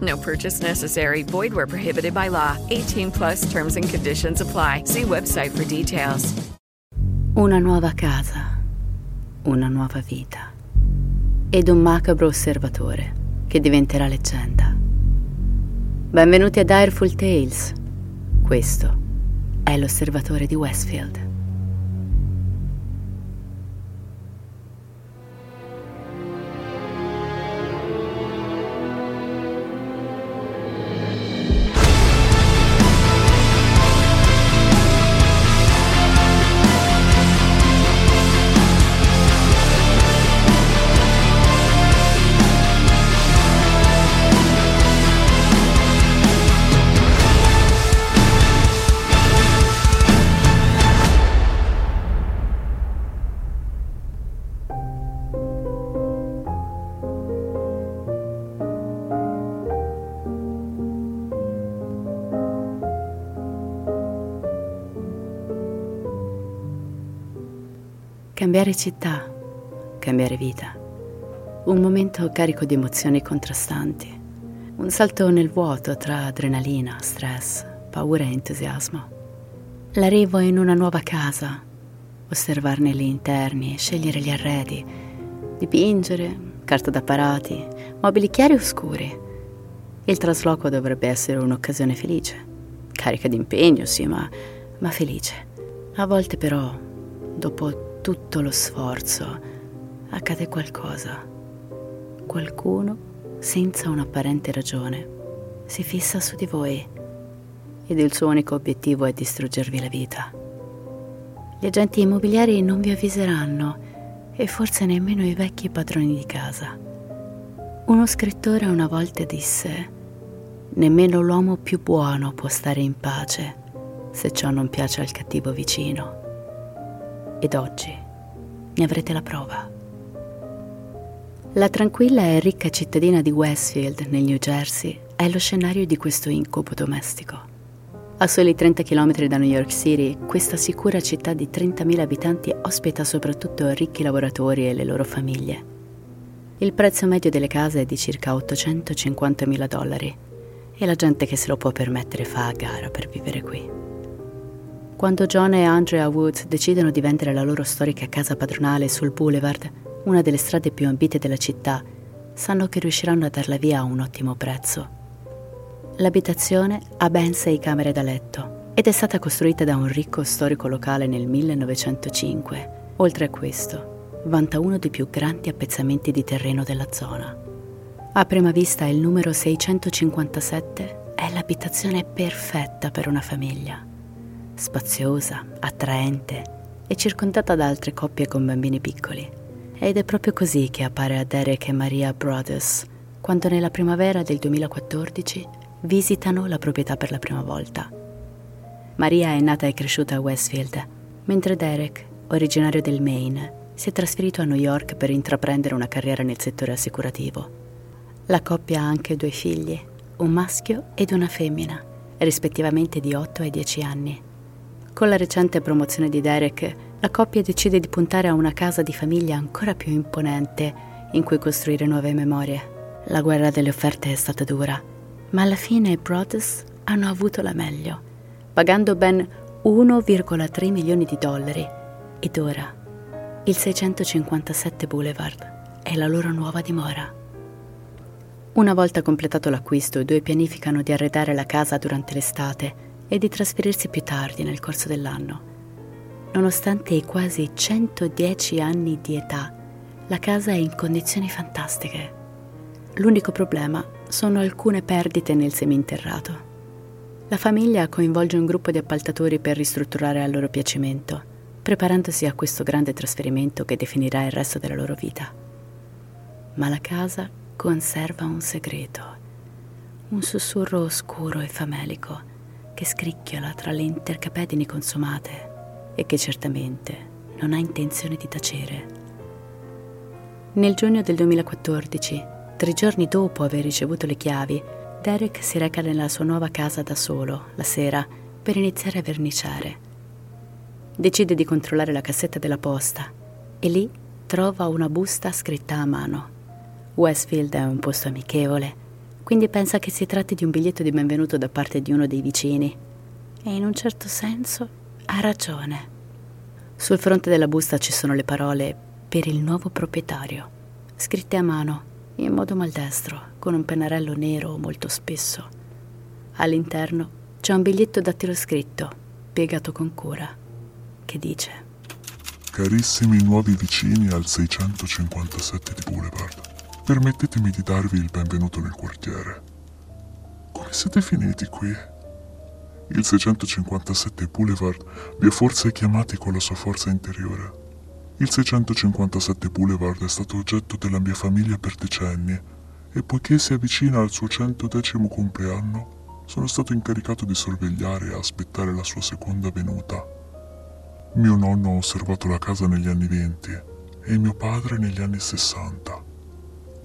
No purchase necessary. Void where prohibited by law. 18 plus terms and conditions apply. See website for details. Una nuova casa, una nuova vita ed un macabro osservatore che diventerà leggenda. Benvenuti a Direful Tales. Questo è l'osservatore di Westfield. Città, cambiare vita. Un momento carico di emozioni contrastanti. Un salto nel vuoto tra adrenalina, stress, paura e entusiasmo. L'arrivo in una nuova casa, osservarne gli interni, scegliere gli arredi, dipingere, carta d'apparati, mobili chiari o scuri. Il trasloco dovrebbe essere un'occasione felice, carica di impegno, sì, ma, ma felice. A volte però, dopo tutto lo sforzo, accade qualcosa. Qualcuno, senza un'apparente ragione, si fissa su di voi ed il suo unico obiettivo è distruggervi la vita. Gli agenti immobiliari non vi avviseranno e forse nemmeno i vecchi padroni di casa. Uno scrittore una volta disse, nemmeno l'uomo più buono può stare in pace se ciò non piace al cattivo vicino ed oggi ne avrete la prova. La tranquilla e ricca cittadina di Westfield, nel New Jersey, è lo scenario di questo incubo domestico. A soli 30 km da New York City, questa sicura città di 30.000 abitanti ospita soprattutto ricchi lavoratori e le loro famiglie. Il prezzo medio delle case è di circa 850.000 dollari e la gente che se lo può permettere fa a gara per vivere qui. Quando John e Andrea Woods decidono di vendere la loro storica casa padronale sul Boulevard, una delle strade più ambite della città, sanno che riusciranno a darla via a un ottimo prezzo. L'abitazione ha ben sei camere da letto ed è stata costruita da un ricco storico locale nel 1905. Oltre a questo, vanta uno dei più grandi appezzamenti di terreno della zona. A prima vista il numero 657 è l'abitazione perfetta per una famiglia spaziosa, attraente e circondata da altre coppie con bambini piccoli. Ed è proprio così che appare a Derek e Maria Brothers quando nella primavera del 2014 visitano la proprietà per la prima volta. Maria è nata e cresciuta a Westfield, mentre Derek, originario del Maine, si è trasferito a New York per intraprendere una carriera nel settore assicurativo. La coppia ha anche due figli, un maschio ed una femmina, rispettivamente di 8 e 10 anni. Con la recente promozione di Derek, la coppia decide di puntare a una casa di famiglia ancora più imponente in cui costruire nuove memorie. La guerra delle offerte è stata dura, ma alla fine i Brothers hanno avuto la meglio, pagando ben 1,3 milioni di dollari ed ora il 657 Boulevard è la loro nuova dimora. Una volta completato l'acquisto, i due pianificano di arredare la casa durante l'estate e di trasferirsi più tardi nel corso dell'anno. Nonostante i quasi 110 anni di età, la casa è in condizioni fantastiche. L'unico problema sono alcune perdite nel seminterrato. La famiglia coinvolge un gruppo di appaltatori per ristrutturare a loro piacimento, preparandosi a questo grande trasferimento che definirà il resto della loro vita. Ma la casa conserva un segreto, un sussurro oscuro e famelico che scricchiola tra le intercapedini consumate e che certamente non ha intenzione di tacere. Nel giugno del 2014, tre giorni dopo aver ricevuto le chiavi, Derek si reca nella sua nuova casa da solo, la sera, per iniziare a verniciare. Decide di controllare la cassetta della posta e lì trova una busta scritta a mano. Westfield è un posto amichevole, quindi pensa che si tratti di un biglietto di benvenuto da parte di uno dei vicini. E in un certo senso ha ragione. Sul fronte della busta ci sono le parole per il nuovo proprietario, scritte a mano in modo maldestro, con un pennarello nero molto spesso. All'interno c'è un biglietto dattiloscritto, piegato con cura, che dice Carissimi nuovi vicini al 657 di Boulevard, permettetemi di darvi il benvenuto nel quartiere. Come siete finiti qui? Il 657 Boulevard vi ha forse chiamati con la sua forza interiore il 657 Boulevard è stato oggetto della mia famiglia per decenni e poiché si avvicina al suo 110 compleanno, sono stato incaricato di sorvegliare e aspettare la sua seconda venuta. Mio nonno ha osservato la casa negli anni 20 e mio padre negli anni 60.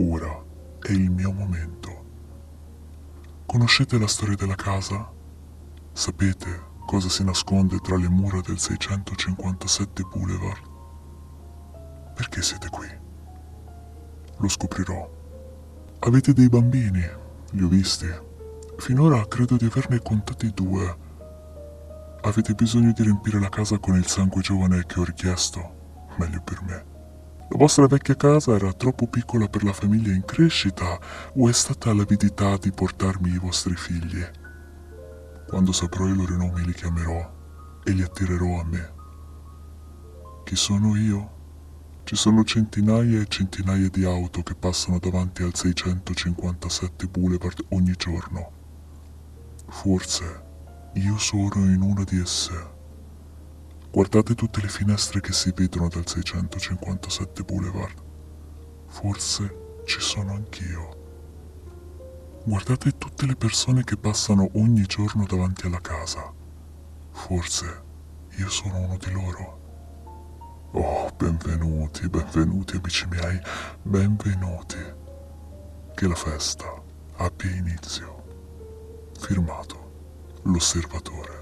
Ora è il mio momento. Conoscete la storia della casa? Sapete cosa si nasconde tra le mura del 657 Boulevard? Perché siete qui? Lo scoprirò. Avete dei bambini? Li ho visti. Finora credo di averne contati due. Avete bisogno di riempire la casa con il sangue giovane che ho richiesto? Meglio per me. La vostra vecchia casa era troppo piccola per la famiglia in crescita o è stata l'avidità di portarmi i vostri figli? Quando saprò i loro nomi li chiamerò e li attirerò a me. Chi sono io? Ci sono centinaia e centinaia di auto che passano davanti al 657 Boulevard ogni giorno. Forse io sono in una di esse. Guardate tutte le finestre che si vedono dal 657 Boulevard. Forse ci sono anch'io. Guardate tutte le persone che passano ogni giorno davanti alla casa. Forse io sono uno di loro. Oh, benvenuti, benvenuti amici miei, benvenuti. Che la festa abbia inizio. Firmato l'osservatore.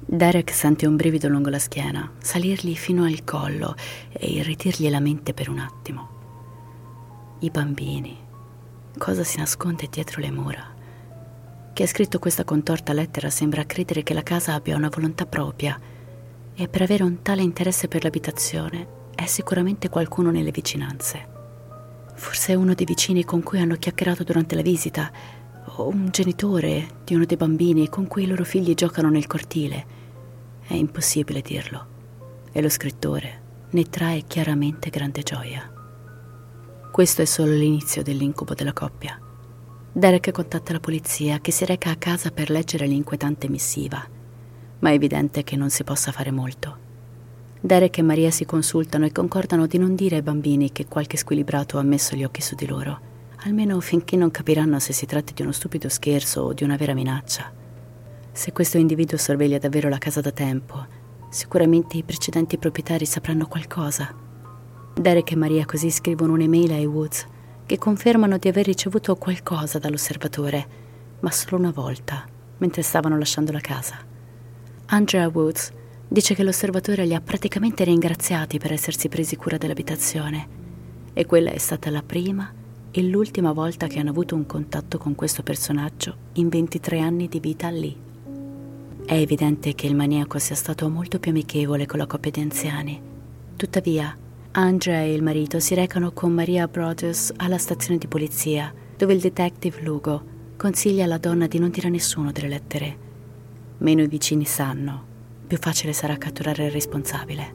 Derek sente un brivido lungo la schiena, salirgli fino al collo e irritirgli la mente per un attimo. I bambini. Cosa si nasconde dietro le mura? Chi ha scritto questa contorta lettera sembra credere che la casa abbia una volontà propria e per avere un tale interesse per l'abitazione è sicuramente qualcuno nelle vicinanze. Forse uno dei vicini con cui hanno chiacchierato durante la visita, o un genitore di uno dei bambini con cui i loro figli giocano nel cortile. È impossibile dirlo. E lo scrittore ne trae chiaramente grande gioia. Questo è solo l'inizio dell'incubo della coppia. Derek contatta la polizia che si reca a casa per leggere l'inquietante missiva ma è evidente che non si possa fare molto. Derek e Maria si consultano e concordano di non dire ai bambini che qualche squilibrato ha messo gli occhi su di loro, almeno finché non capiranno se si tratti di uno stupido scherzo o di una vera minaccia. Se questo individuo sorveglia davvero la casa da tempo, sicuramente i precedenti proprietari sapranno qualcosa. Derek e Maria così scrivono un'email ai Woods che confermano di aver ricevuto qualcosa dall'osservatore, ma solo una volta, mentre stavano lasciando la casa. Andrea Woods dice che l'osservatore li ha praticamente ringraziati per essersi presi cura dell'abitazione e quella è stata la prima e l'ultima volta che hanno avuto un contatto con questo personaggio in 23 anni di vita lì. È evidente che il maniaco sia stato molto più amichevole con la coppia di anziani. Tuttavia, Andrea e il marito si recano con Maria Brothers alla stazione di polizia, dove il detective Lugo consiglia alla donna di non dire a nessuno delle lettere Meno i vicini sanno, più facile sarà catturare il responsabile.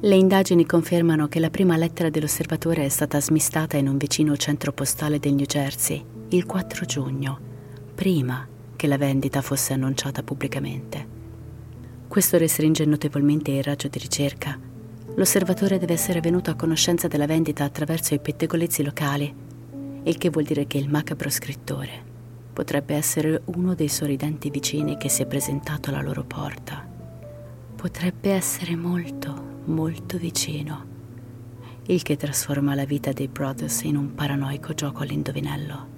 Le indagini confermano che la prima lettera dell'osservatore è stata smistata in un vicino centro postale del New Jersey il 4 giugno, prima che la vendita fosse annunciata pubblicamente. Questo restringe notevolmente il raggio di ricerca. L'osservatore deve essere venuto a conoscenza della vendita attraverso i pettegolezzi locali, il che vuol dire che il macabro scrittore potrebbe essere uno dei sorridenti vicini che si è presentato alla loro porta. Potrebbe essere molto, molto vicino, il che trasforma la vita dei Brothers in un paranoico gioco all'indovinello.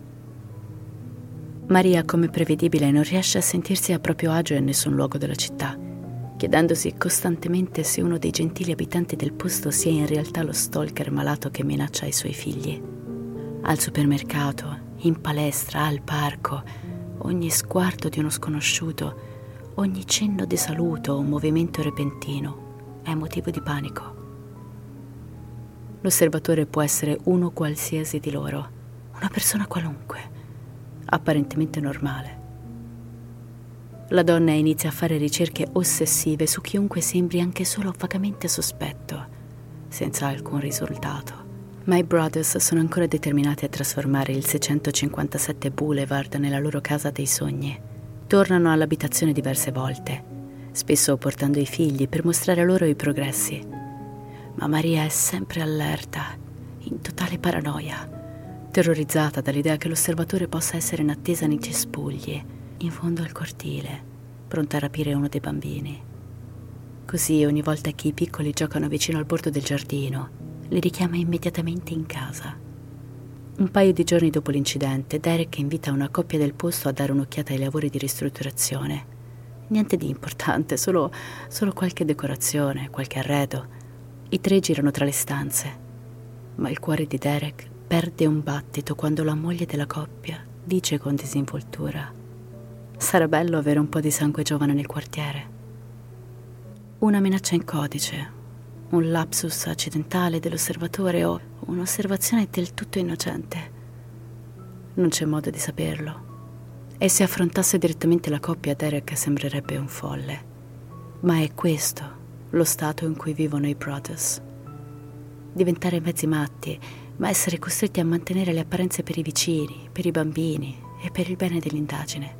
Maria, come prevedibile, non riesce a sentirsi a proprio agio in nessun luogo della città, chiedendosi costantemente se uno dei gentili abitanti del posto sia in realtà lo stalker malato che minaccia i suoi figli. Al supermercato, in palestra, al parco, ogni sguardo di uno sconosciuto, ogni cenno di saluto o movimento repentino è motivo di panico. L'osservatore può essere uno qualsiasi di loro, una persona qualunque, apparentemente normale. La donna inizia a fare ricerche ossessive su chiunque sembri anche solo vagamente sospetto, senza alcun risultato. I Brothers sono ancora determinati a trasformare il 657 Boulevard nella loro casa dei sogni. Tornano all'abitazione diverse volte spesso portando i figli per mostrare loro i progressi. Ma Maria è sempre allerta, in totale paranoia, terrorizzata dall'idea che l'osservatore possa essere in attesa nei cespugli, in fondo al cortile, pronta a rapire uno dei bambini. Così ogni volta che i piccoli giocano vicino al bordo del giardino, li richiama immediatamente in casa. Un paio di giorni dopo l'incidente, Derek invita una coppia del posto a dare un'occhiata ai lavori di ristrutturazione Niente di importante, solo, solo qualche decorazione, qualche arredo. I tre girano tra le stanze, ma il cuore di Derek perde un battito quando la moglie della coppia dice con disinvoltura Sarà bello avere un po' di sangue giovane nel quartiere. Una minaccia in codice, un lapsus accidentale dell'osservatore o un'osservazione del tutto innocente. Non c'è modo di saperlo e se affrontasse direttamente la coppia Derek sembrerebbe un folle. Ma è questo lo stato in cui vivono i Brothers. Diventare mezzi matti, ma essere costretti a mantenere le apparenze per i vicini, per i bambini e per il bene dell'indagine.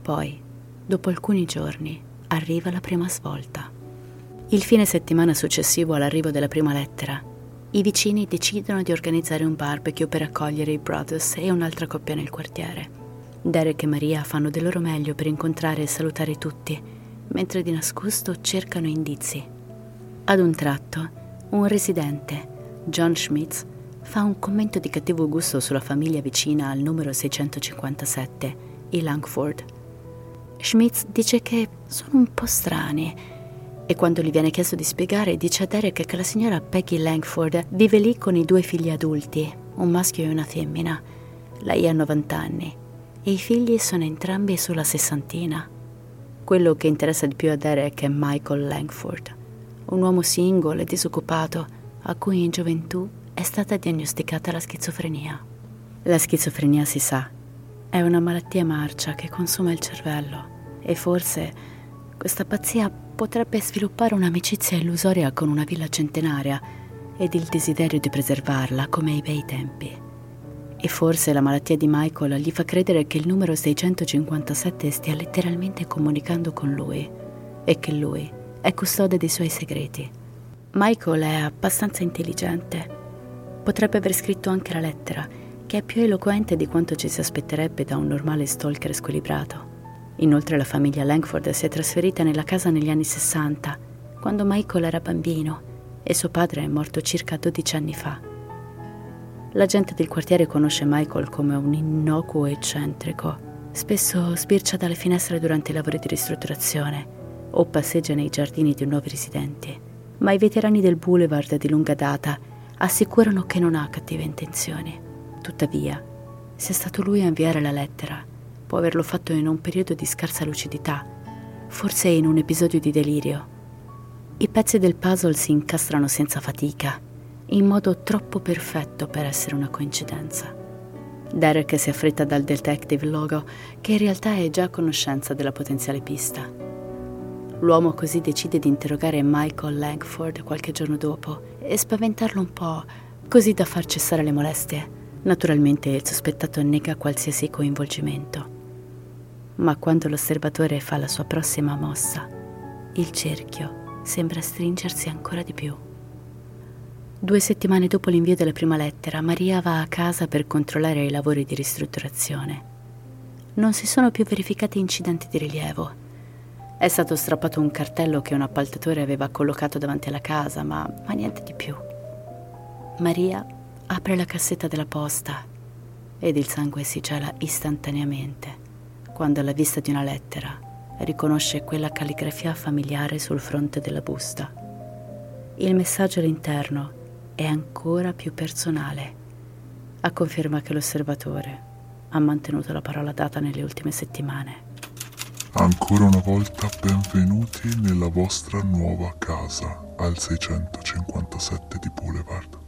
Poi, dopo alcuni giorni, arriva la prima svolta. Il fine settimana successivo all'arrivo della prima lettera, i vicini decidono di organizzare un barbecue per accogliere i Brothers e un'altra coppia nel quartiere. Derek e Maria fanno del loro meglio per incontrare e salutare tutti, mentre di nascosto cercano indizi. Ad un tratto, un residente, John Schmitz, fa un commento di cattivo gusto sulla famiglia vicina al numero 657, i Langford. Schmitz dice che sono un po' strani e quando gli viene chiesto di spiegare dice a Derek che la signora Peggy Langford vive lì con i due figli adulti, un maschio e una femmina. Lei ha 90 anni e i figli sono entrambi sulla sessantina. Quello che interessa di più a Derek è Michael Langford, un uomo singolo e disoccupato a cui in gioventù è stata diagnosticata la schizofrenia. La schizofrenia, si sa, è una malattia marcia che consuma il cervello e forse questa pazzia potrebbe sviluppare un'amicizia illusoria con una villa centenaria ed il desiderio di preservarla come ai bei tempi. E forse la malattia di Michael gli fa credere che il numero 657 stia letteralmente comunicando con lui e che lui è custode dei suoi segreti. Michael è abbastanza intelligente. Potrebbe aver scritto anche la lettera, che è più eloquente di quanto ci si aspetterebbe da un normale stalker squilibrato. Inoltre la famiglia Langford si è trasferita nella casa negli anni 60, quando Michael era bambino e suo padre è morto circa 12 anni fa. La gente del quartiere conosce Michael come un innocuo eccentrico. Spesso sbircia dalle finestre durante i lavori di ristrutturazione o passeggia nei giardini di nuovi residenti. Ma i veterani del boulevard di lunga data assicurano che non ha cattive intenzioni. Tuttavia, se è stato lui a inviare la lettera, può averlo fatto in un periodo di scarsa lucidità, forse in un episodio di delirio. I pezzi del puzzle si incastrano senza fatica in modo troppo perfetto per essere una coincidenza. Derek si affretta dal detective Logo, che in realtà è già a conoscenza della potenziale pista. L'uomo così decide di interrogare Michael Langford qualche giorno dopo e spaventarlo un po', così da far cessare le molestie. Naturalmente il sospettato nega qualsiasi coinvolgimento. Ma quando l'osservatore fa la sua prossima mossa, il cerchio sembra stringersi ancora di più. Due settimane dopo l'invio della prima lettera, Maria va a casa per controllare i lavori di ristrutturazione. Non si sono più verificati incidenti di rilievo è stato strappato un cartello che un appaltatore aveva collocato davanti alla casa, ma, ma niente di più. Maria apre la cassetta della posta ed il sangue si gela istantaneamente quando alla vista di una lettera riconosce quella calligrafia familiare sul fronte della busta. Il messaggio all'interno è ancora più personale, a conferma che l'osservatore ha mantenuto la parola data nelle ultime settimane. Ancora una volta benvenuti nella vostra nuova casa al 657 di Boulevard.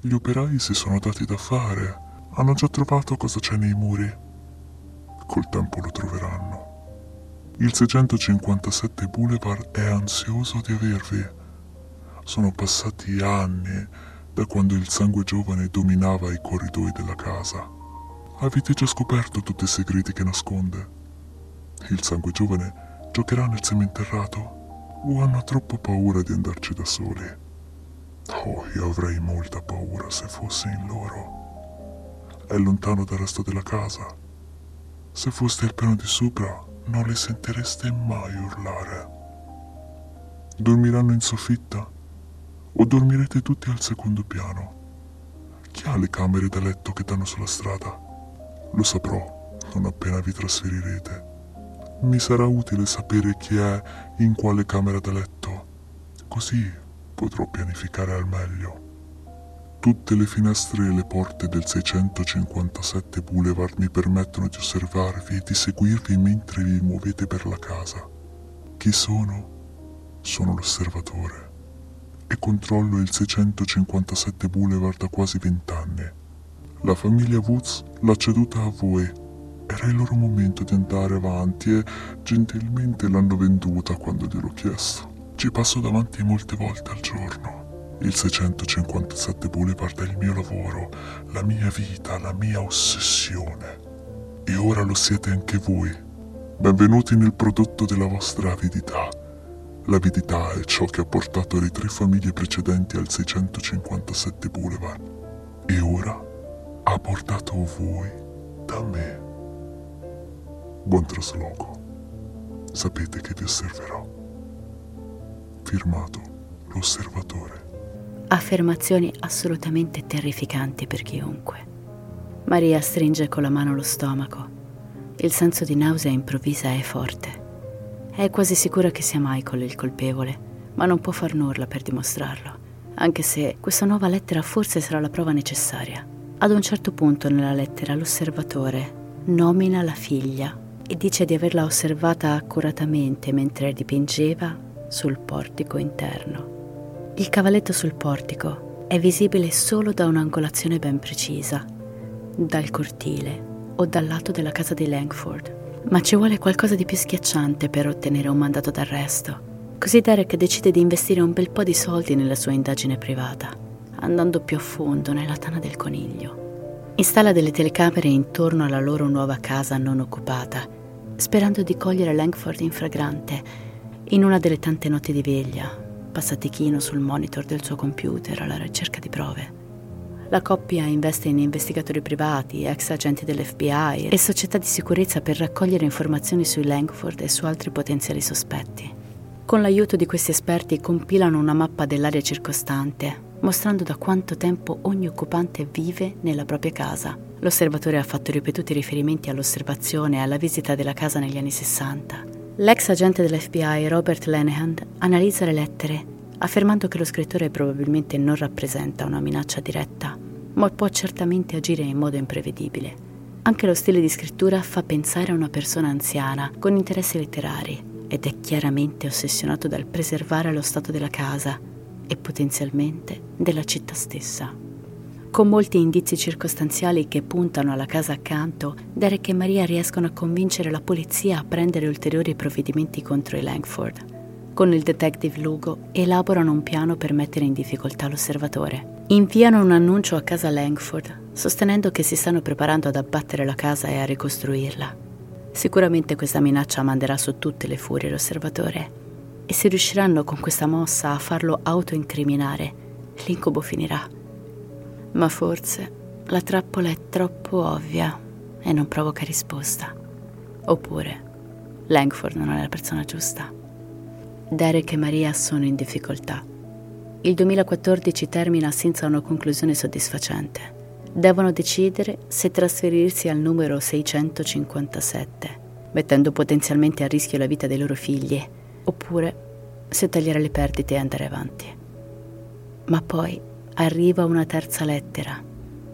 Gli operai si sono dati da fare, hanno già trovato cosa c'è nei muri. Col tempo lo troveranno. Il 657 Boulevard è ansioso di avervi. Sono passati anni da quando il sangue giovane dominava i corridoi della casa. Avete già scoperto tutti i segreti che nasconde? Il sangue giovane giocherà nel seminterrato o hanno troppo paura di andarci da soli? Oh, io avrei molta paura se fossi in loro. È lontano dal resto della casa. Se foste al piano di sopra, non li sentireste mai urlare. Dormiranno in soffitta o dormirete tutti al secondo piano? Chi ha le camere da letto che danno sulla strada? Lo saprò non appena vi trasferirete. Mi sarà utile sapere chi è in quale camera da letto, così potrò pianificare al meglio. Tutte le finestre e le porte del 657 Boulevard mi permettono di osservarvi e di seguirvi mentre vi muovete per la casa. Chi sono? Sono l'osservatore e controllo il 657 Boulevard da quasi vent'anni. La famiglia Woods l'ha ceduta a voi era il loro momento di andare avanti e gentilmente l'hanno venduta quando gliel'ho chiesto. Ci passo davanti molte volte al giorno. Il 657 Boulevard è il mio lavoro, la mia vita, la mia ossessione. E ora lo siete anche voi. Benvenuti nel prodotto della vostra avidità. L'avidità è ciò che ha portato le tre famiglie precedenti al 657 Boulevard. E ora ha portato voi da me. Buon trasloco. Sapete che vi osserverò. Firmato l'osservatore. Affermazioni assolutamente terrificanti per chiunque. Maria stringe con la mano lo stomaco. Il senso di nausea improvvisa è forte. È quasi sicura che sia Michael il colpevole, ma non può far nulla per dimostrarlo, anche se questa nuova lettera forse sarà la prova necessaria. Ad un certo punto nella lettera l'osservatore nomina la figlia e dice di averla osservata accuratamente mentre dipingeva sul portico interno. Il cavalletto sul portico è visibile solo da un'angolazione ben precisa, dal cortile o dal lato della casa di Langford. Ma ci vuole qualcosa di più schiacciante per ottenere un mandato d'arresto. Così Derek decide di investire un bel po' di soldi nella sua indagine privata, andando più a fondo nella tana del coniglio. Installa delle telecamere intorno alla loro nuova casa non occupata sperando di cogliere Langford in fragrante, in una delle tante notti di veglia, passatichino sul monitor del suo computer alla ricerca di prove. La coppia investe in investigatori privati, ex agenti dell'FBI e società di sicurezza per raccogliere informazioni su Langford e su altri potenziali sospetti. Con l'aiuto di questi esperti compilano una mappa dell'area circostante, mostrando da quanto tempo ogni occupante vive nella propria casa L'osservatore ha fatto ripetuti riferimenti all'osservazione e alla visita della casa negli anni 60. L'ex agente dell'FBI Robert Lenehan analizza le lettere, affermando che lo scrittore probabilmente non rappresenta una minaccia diretta, ma può certamente agire in modo imprevedibile. Anche lo stile di scrittura fa pensare a una persona anziana con interessi letterari ed è chiaramente ossessionato dal preservare lo stato della casa e potenzialmente della città stessa. Con molti indizi circostanziali che puntano alla casa accanto, Derek e Maria riescono a convincere la polizia a prendere ulteriori provvedimenti contro i Langford. Con il detective Lugo elaborano un piano per mettere in difficoltà l'osservatore. Inviano un annuncio a casa Langford, sostenendo che si stanno preparando ad abbattere la casa e a ricostruirla. Sicuramente questa minaccia manderà su tutte le furie l'osservatore e se riusciranno con questa mossa a farlo autoincriminare, l'incubo finirà. Ma forse la trappola è troppo ovvia e non provoca risposta. Oppure Langford non è la persona giusta. Derek e Maria sono in difficoltà. Il 2014 termina senza una conclusione soddisfacente. Devono decidere se trasferirsi al numero 657, mettendo potenzialmente a rischio la vita dei loro figli, oppure se tagliare le perdite e andare avanti. Ma poi arriva una terza lettera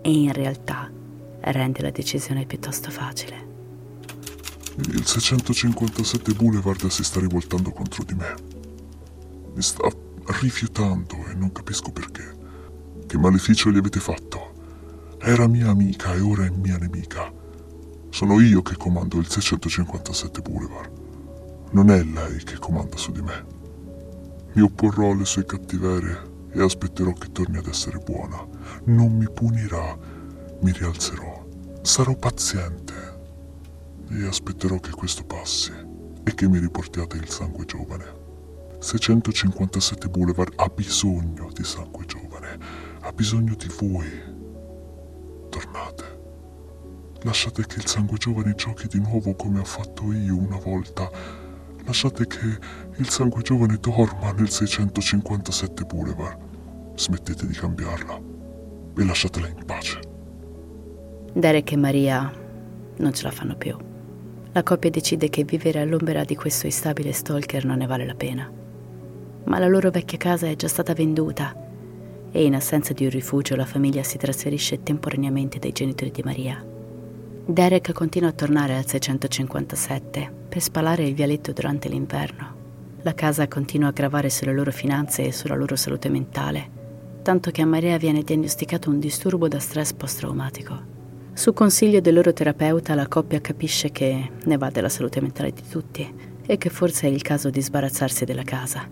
e in realtà rende la decisione piuttosto facile. Il 657 Boulevard si sta rivoltando contro di me. Mi sta rifiutando e non capisco perché. Che maleficio gli avete fatto? Era mia amica e ora è mia nemica. Sono io che comando il 657 Boulevard. Non è lei che comanda su di me. Mi opporrò alle sue cattiverie e aspetterò che torni ad essere buona. Non mi punirà, mi rialzerò. Sarò paziente e aspetterò che questo passi e che mi riportiate il sangue giovane. 657 Boulevard ha bisogno di sangue giovane, ha bisogno di voi. Tornate. Lasciate che il sangue giovane giochi di nuovo come ho fatto io una volta Lasciate che il sangue giovane dorma nel 657 Boulevard. Smettete di cambiarla e lasciatela in pace. Derek e Maria non ce la fanno più. La coppia decide che vivere all'ombra di questo instabile stalker non ne vale la pena. Ma la loro vecchia casa è già stata venduta e in assenza di un rifugio la famiglia si trasferisce temporaneamente dai genitori di Maria. Derek continua a tornare al 657 per spalare il vialetto durante l'inverno. La casa continua a gravare sulle loro finanze e sulla loro salute mentale, tanto che a Maria viene diagnosticato un disturbo da stress post-traumatico. Su consiglio del loro terapeuta la coppia capisce che ne va della salute mentale di tutti e che forse è il caso di sbarazzarsi della casa.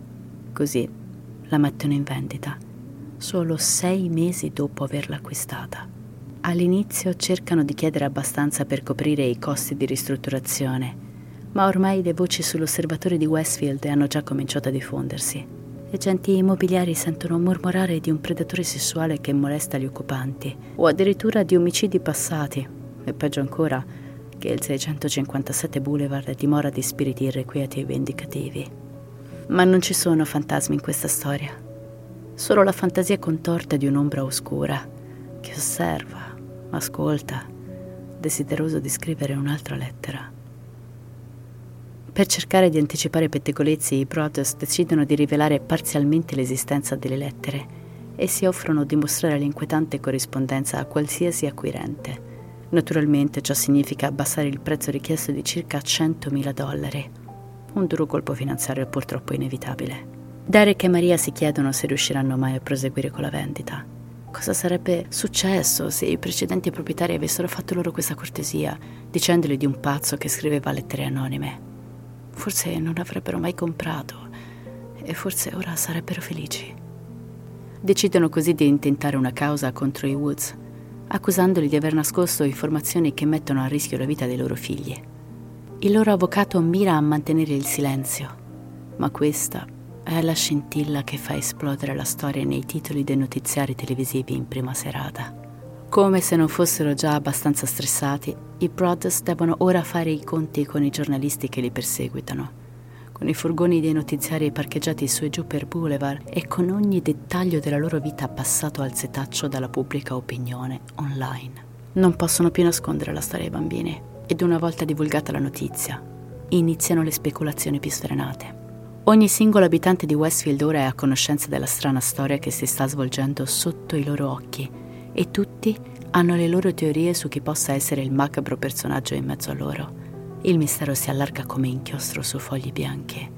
Così la mettono in vendita, solo sei mesi dopo averla acquistata. All'inizio cercano di chiedere abbastanza per coprire i costi di ristrutturazione, ma ormai le voci sull'osservatorio di Westfield hanno già cominciato a diffondersi. Agenti immobiliari sentono mormorare di un predatore sessuale che molesta gli occupanti, o addirittura di omicidi passati, e peggio ancora, che il 657 Boulevard dimora di spiriti irrequieti e vendicativi. Ma non ci sono fantasmi in questa storia, solo la fantasia contorta di un'ombra oscura che osserva, ascolta, desideroso di scrivere un'altra lettera. Per cercare di anticipare i pettegolezzi, i Protoss decidono di rivelare parzialmente l'esistenza delle lettere e si offrono di mostrare l'inquietante corrispondenza a qualsiasi acquirente. Naturalmente ciò significa abbassare il prezzo richiesto di circa 100.000 dollari. Un duro colpo finanziario purtroppo inevitabile. Derek e Maria si chiedono se riusciranno mai a proseguire con la vendita. Cosa sarebbe successo se i precedenti proprietari avessero fatto loro questa cortesia, dicendogli di un pazzo che scriveva lettere anonime? Forse non avrebbero mai comprato e forse ora sarebbero felici. Decidono così di intentare una causa contro i Woods, accusandoli di aver nascosto informazioni che mettono a rischio la vita dei loro figli. Il loro avvocato mira a mantenere il silenzio, ma questa è la scintilla che fa esplodere la storia nei titoli dei notiziari televisivi in prima serata. Come se non fossero già abbastanza stressati, i Brothers devono ora fare i conti con i giornalisti che li perseguitano, con i furgoni dei notiziari parcheggiati su e giù per Boulevard e con ogni dettaglio della loro vita passato al setaccio dalla pubblica opinione online. Non possono più nascondere la storia ai bambini ed una volta divulgata la notizia, iniziano le speculazioni più sfrenate. Ogni singolo abitante di Westfield ora è a conoscenza della strana storia che si sta svolgendo sotto i loro occhi e tutti hanno le loro teorie su chi possa essere il macabro personaggio in mezzo a loro. Il mistero si allarga come inchiostro su fogli bianchi,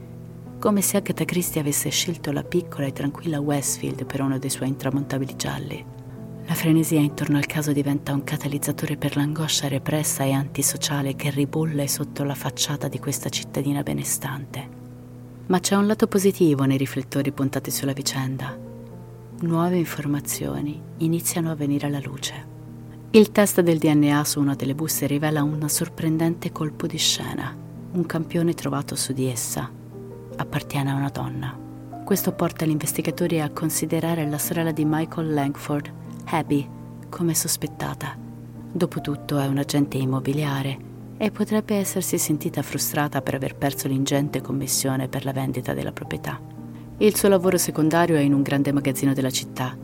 come se Agatha Christie avesse scelto la piccola e tranquilla Westfield per uno dei suoi intramontabili gialli. La frenesia intorno al caso diventa un catalizzatore per l'angoscia repressa e antisociale che ribolle sotto la facciata di questa cittadina benestante. Ma c'è un lato positivo nei riflettori puntati sulla vicenda. Nuove informazioni iniziano a venire alla luce. Il test del DNA su una delle buste rivela un sorprendente colpo di scena. Un campione trovato su di essa appartiene a una donna. Questo porta gli investigatori a considerare la sorella di Michael Langford Abby come sospettata. Dopotutto è un agente immobiliare e potrebbe essersi sentita frustrata per aver perso l'ingente commissione per la vendita della proprietà. Il suo lavoro secondario è in un grande magazzino della città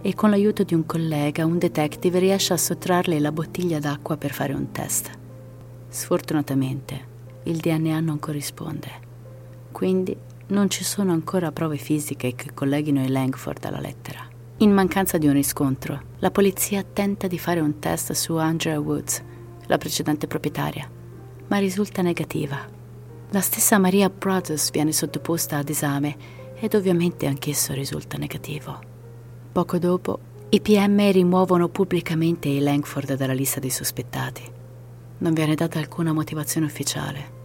e con l'aiuto di un collega, un detective riesce a sottrarle la bottiglia d'acqua per fare un test. Sfortunatamente, il DNA non corrisponde, quindi non ci sono ancora prove fisiche che colleghino il Langford alla lettera. In mancanza di un riscontro, la polizia tenta di fare un test su Andrea Woods, la precedente proprietaria, ma risulta negativa. La stessa Maria Brothers viene sottoposta ad esame ed ovviamente anch'esso risulta negativo. Poco dopo, i PM rimuovono pubblicamente i Langford dalla lista dei sospettati. Non viene data alcuna motivazione ufficiale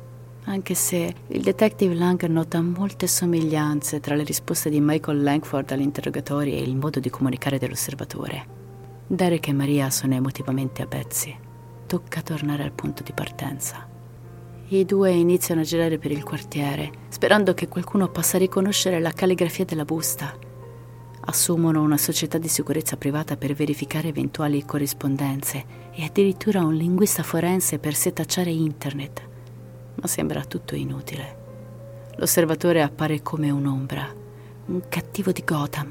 anche se il detective Lang nota molte somiglianze tra le risposte di Michael Langford agli interrogatori e il modo di comunicare dell'osservatore. Derek e Maria sono emotivamente a pezzi. Tocca tornare al punto di partenza. I due iniziano a girare per il quartiere, sperando che qualcuno possa riconoscere la calligrafia della busta. Assumono una società di sicurezza privata per verificare eventuali corrispondenze e addirittura un linguista forense per setacciare internet ma sembra tutto inutile. L'osservatore appare come un'ombra, un cattivo di Gotham,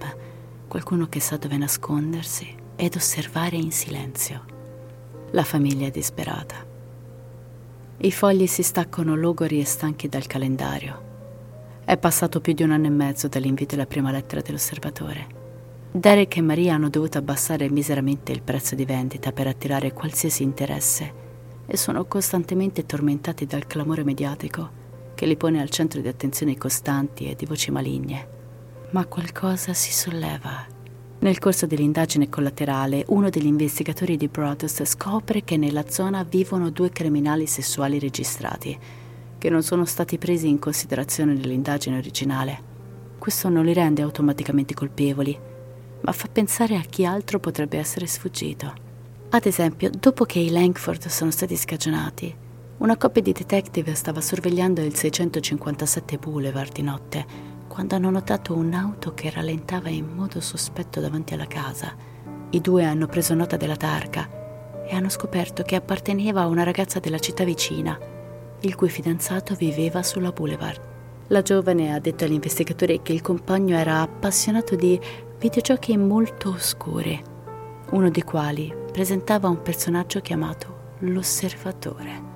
qualcuno che sa dove nascondersi ed osservare in silenzio. La famiglia è disperata. I fogli si staccano logori e stanchi dal calendario. È passato più di un anno e mezzo dall'invito alla prima lettera dell'osservatore. Derek e Maria hanno dovuto abbassare miseramente il prezzo di vendita per attirare qualsiasi interesse e sono costantemente tormentati dal clamore mediatico che li pone al centro di attenzioni costanti e di voci maligne. Ma qualcosa si solleva. Nel corso dell'indagine collaterale, uno degli investigatori di Broadus scopre che nella zona vivono due criminali sessuali registrati, che non sono stati presi in considerazione nell'indagine originale. Questo non li rende automaticamente colpevoli, ma fa pensare a chi altro potrebbe essere sfuggito. Ad esempio, dopo che i Langford sono stati scagionati, una coppia di detective stava sorvegliando il 657 Boulevard di notte quando hanno notato un'auto che rallentava in modo sospetto davanti alla casa. I due hanno preso nota della targa e hanno scoperto che apparteneva a una ragazza della città vicina, il cui fidanzato viveva sulla Boulevard. La giovane ha detto agli investigatori che il compagno era appassionato di videogiochi molto oscuri, uno dei quali presentava un personaggio chiamato l'Osservatore.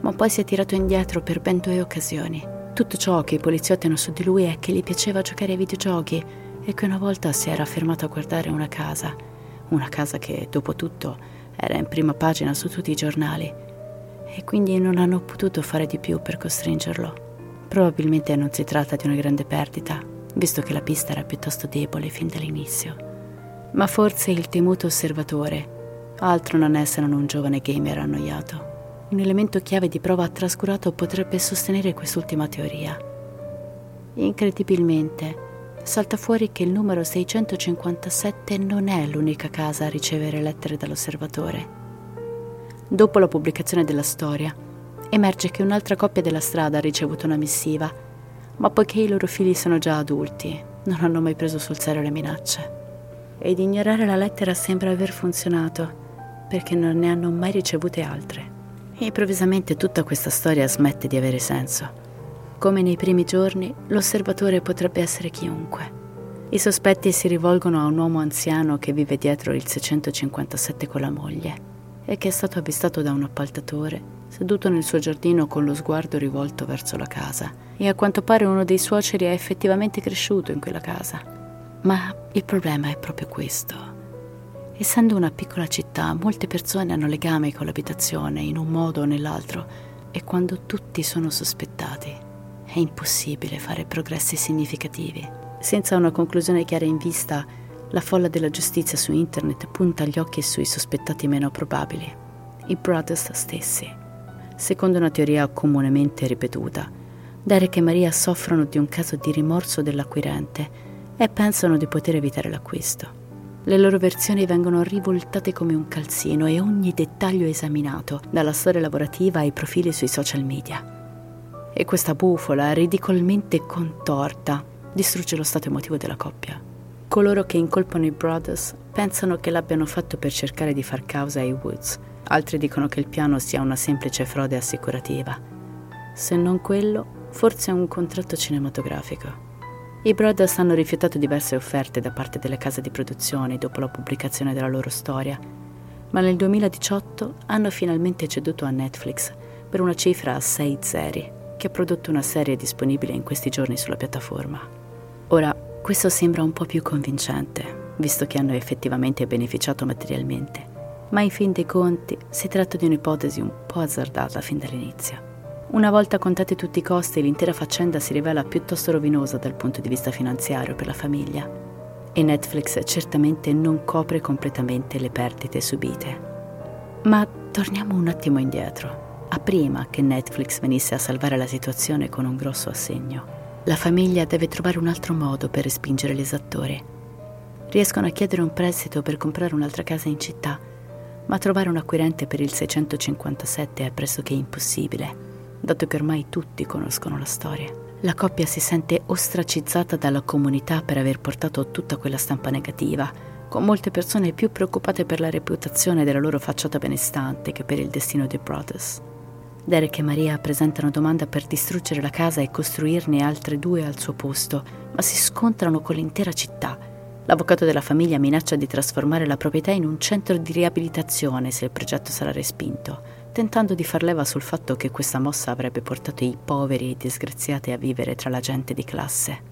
ma poi si è tirato indietro per ben due occasioni. Tutto ciò che i poliziotti hanno su di lui è che gli piaceva giocare ai videogiochi e che una volta si era fermato a guardare una casa, una casa che, dopo tutto, era in prima pagina su tutti i giornali, e quindi non hanno potuto fare di più per costringerlo. Probabilmente non si tratta di una grande perdita, visto che la pista era piuttosto debole fin dall'inizio. Ma forse il temuto osservatore, altro non non un giovane gamer annoiato. Un elemento chiave di prova trascurato potrebbe sostenere quest'ultima teoria. Incredibilmente, salta fuori che il numero 657 non è l'unica casa a ricevere lettere dall'osservatore. Dopo la pubblicazione della storia, emerge che un'altra coppia della strada ha ricevuto una missiva, ma poiché i loro figli sono già adulti, non hanno mai preso sul serio le minacce. Ed ignorare la lettera sembra aver funzionato, perché non ne hanno mai ricevute altre. E improvvisamente tutta questa storia smette di avere senso. Come nei primi giorni, l'osservatore potrebbe essere chiunque. I sospetti si rivolgono a un uomo anziano che vive dietro il 657 con la moglie e che è stato avvistato da un appaltatore seduto nel suo giardino con lo sguardo rivolto verso la casa. E a quanto pare uno dei suoceri è effettivamente cresciuto in quella casa. Ma il problema è proprio questo. Essendo una piccola città, molte persone hanno legame con l'abitazione in un modo o nell'altro e quando tutti sono sospettati è impossibile fare progressi significativi. Senza una conclusione chiara in vista, la folla della giustizia su internet punta gli occhi sui sospettati meno probabili, i Brothers stessi. Secondo una teoria comunemente ripetuta, Derek e Maria soffrono di un caso di rimorso dell'acquirente e pensano di poter evitare l'acquisto. Le loro versioni vengono rivoltate come un calzino e ogni dettaglio esaminato, dalla storia lavorativa ai profili sui social media. E questa bufola, ridicolmente contorta, distrugge lo stato emotivo della coppia. Coloro che incolpano i Brothers pensano che l'abbiano fatto per cercare di far causa ai Woods, altri dicono che il piano sia una semplice frode assicurativa. Se non quello, forse un contratto cinematografico. I Brothers hanno rifiutato diverse offerte da parte delle case di produzione dopo la pubblicazione della loro storia, ma nel 2018 hanno finalmente ceduto a Netflix per una cifra a 6 zeri, che ha prodotto una serie disponibile in questi giorni sulla piattaforma. Ora, questo sembra un po' più convincente, visto che hanno effettivamente beneficiato materialmente, ma in fin dei conti si tratta di un'ipotesi un po' azzardata fin dall'inizio. Una volta contati tutti i costi, l'intera faccenda si rivela piuttosto rovinosa dal punto di vista finanziario per la famiglia e Netflix certamente non copre completamente le perdite subite. Ma torniamo un attimo indietro, a prima che Netflix venisse a salvare la situazione con un grosso assegno. La famiglia deve trovare un altro modo per respingere l'esattore. Riescono a chiedere un prestito per comprare un'altra casa in città, ma trovare un acquirente per il 657 è pressoché impossibile dato che ormai tutti conoscono la storia. La coppia si sente ostracizzata dalla comunità per aver portato tutta quella stampa negativa, con molte persone più preoccupate per la reputazione della loro facciata benestante che per il destino dei Brothers. Derek e Maria presentano domanda per distruggere la casa e costruirne altre due al suo posto, ma si scontrano con l'intera città. L'avvocato della famiglia minaccia di trasformare la proprietà in un centro di riabilitazione se il progetto sarà respinto tentando di far leva sul fatto che questa mossa avrebbe portato i poveri e i disgraziati a vivere tra la gente di classe.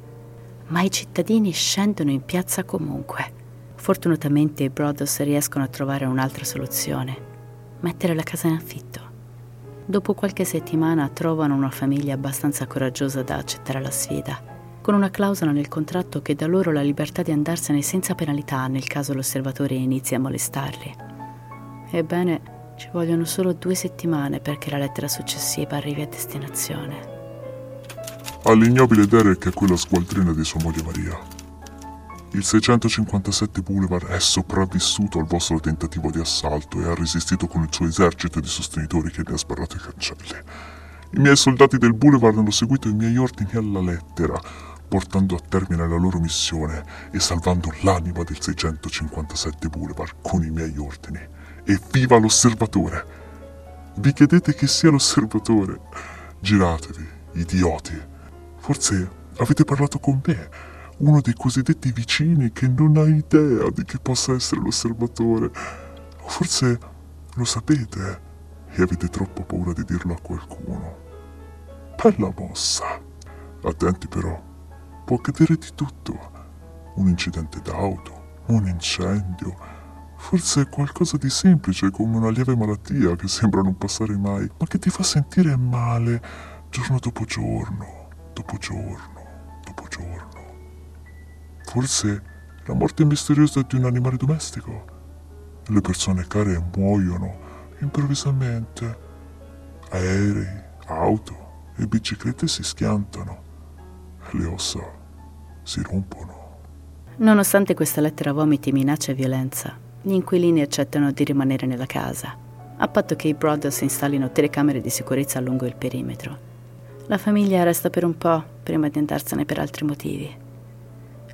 Ma i cittadini scendono in piazza comunque. Fortunatamente i Brothers riescono a trovare un'altra soluzione, mettere la casa in affitto. Dopo qualche settimana trovano una famiglia abbastanza coraggiosa da accettare la sfida, con una clausola nel contratto che dà loro la libertà di andarsene senza penalità nel caso l'osservatore inizi a molestarli. Ebbene, ci vogliono solo due settimane perché la lettera successiva arrivi a destinazione. All'ignobile Derek è quella sgualdrina di sua moglie Maria. Il 657 Boulevard è sopravvissuto al vostro tentativo di assalto e ha resistito con il suo esercito di sostenitori che ne ha sbarrato i cancelli. I miei soldati del Boulevard hanno seguito i miei ordini alla lettera, portando a termine la loro missione e salvando l'anima del 657 Boulevard con i miei ordini e viva l'osservatore. Vi chiedete che sia l'osservatore? Giratevi, idioti. Forse avete parlato con me, uno dei cosiddetti vicini che non ha idea di chi possa essere l'osservatore. O forse lo sapete e avete troppo paura di dirlo a qualcuno. Bella mossa. Attenti però, può accadere di tutto. Un incidente d'auto, un incendio, Forse è qualcosa di semplice come una lieve malattia che sembra non passare mai, ma che ti fa sentire male giorno dopo giorno, dopo giorno, dopo giorno. Forse la morte misteriosa di un animale domestico. Le persone care muoiono improvvisamente. Aerei, auto e biciclette si schiantano le ossa si rompono. Nonostante questa lettera vomiti minaccia e violenza, gli inquilini accettano di rimanere nella casa, a patto che i Brothers installino telecamere di sicurezza lungo il perimetro. La famiglia resta per un po' prima di andarsene per altri motivi.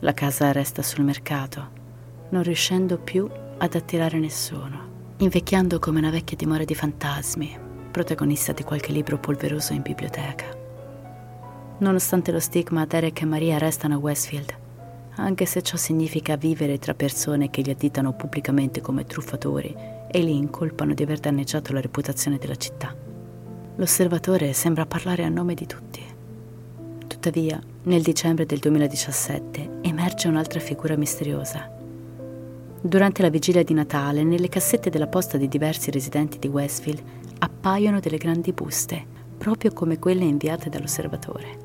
La casa resta sul mercato, non riuscendo più ad attirare nessuno, invecchiando come una vecchia dimora di fantasmi, protagonista di qualche libro polveroso in biblioteca. Nonostante lo stigma, Derek e Maria restano a Westfield, anche se ciò significa vivere tra persone che li additano pubblicamente come truffatori e li incolpano di aver danneggiato la reputazione della città. L'osservatore sembra parlare a nome di tutti. Tuttavia, nel dicembre del 2017 emerge un'altra figura misteriosa. Durante la vigilia di Natale, nelle cassette della posta di diversi residenti di Westfield appaiono delle grandi buste, proprio come quelle inviate dall'osservatore.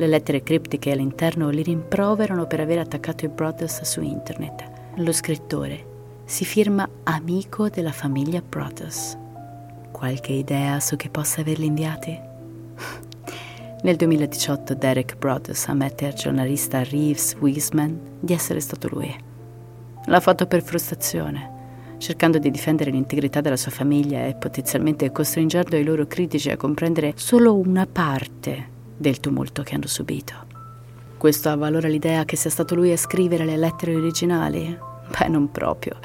Le lettere criptiche all'interno li rimproverano per aver attaccato i Brothers su internet. Lo scrittore si firma amico della famiglia Brothers. Qualche idea su chi possa averli inviati? Nel 2018 Derek Brothers ammette al giornalista Reeves Wiseman di essere stato lui. L'ha fatto per frustrazione, cercando di difendere l'integrità della sua famiglia e potenzialmente costringendo i loro critici a comprendere solo una parte del tumulto che hanno subito. Questo avvalora l'idea che sia stato lui a scrivere le lettere originali? Beh, non proprio.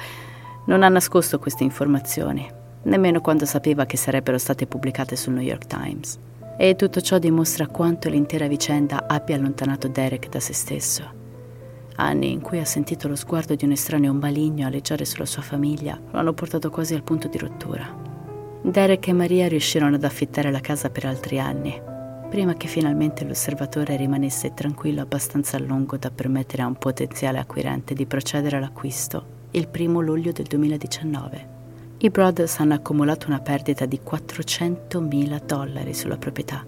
Non ha nascosto queste informazioni, nemmeno quando sapeva che sarebbero state pubblicate sul New York Times. E tutto ciò dimostra quanto l'intera vicenda abbia allontanato Derek da se stesso. Anni in cui ha sentito lo sguardo di un estraneo maligno aleggiare sulla sua famiglia lo hanno portato quasi al punto di rottura. Derek e Maria riuscirono ad affittare la casa per altri anni, prima che finalmente l'osservatore rimanesse tranquillo abbastanza a lungo da permettere a un potenziale acquirente di procedere all'acquisto il primo luglio del 2019. I Brothers hanno accumulato una perdita di 400.000 dollari sulla proprietà,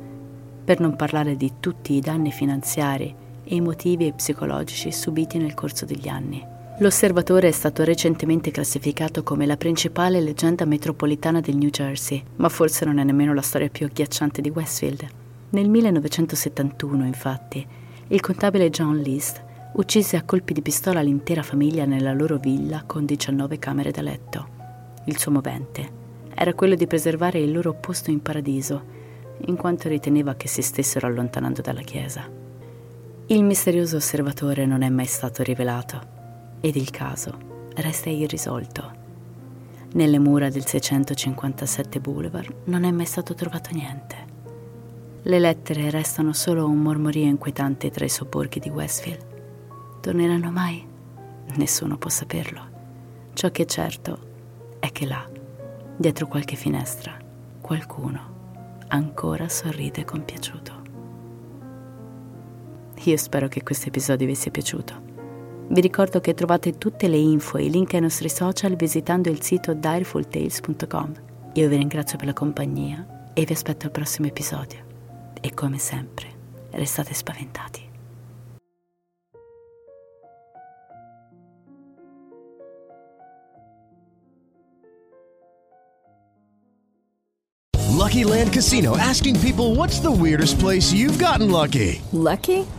per non parlare di tutti i danni finanziari, emotivi e psicologici subiti nel corso degli anni. L'osservatore è stato recentemente classificato come la principale leggenda metropolitana del New Jersey, ma forse non è nemmeno la storia più agghiacciante di Westfield. Nel 1971, infatti, il contabile John List uccise a colpi di pistola l'intera famiglia nella loro villa con 19 camere da letto. Il suo movente era quello di preservare il loro posto in paradiso, in quanto riteneva che si stessero allontanando dalla Chiesa. Il misterioso osservatore non è mai stato rivelato ed il caso resta irrisolto. Nelle mura del 657 Boulevard non è mai stato trovato niente. Le lettere restano solo un mormorio inquietante tra i sobborghi di Westfield. Torneranno mai? Nessuno può saperlo. Ciò che è certo è che là, dietro qualche finestra, qualcuno ancora sorride compiaciuto. Io spero che questo episodio vi sia piaciuto. Vi ricordo che trovate tutte le info e i link ai nostri social visitando il sito direfultales.com. Io vi ringrazio per la compagnia e vi aspetto al prossimo episodio e come sempre restate spaventati. Lucky Land Casino asking people what's the weirdest place you've gotten lucky? Lucky?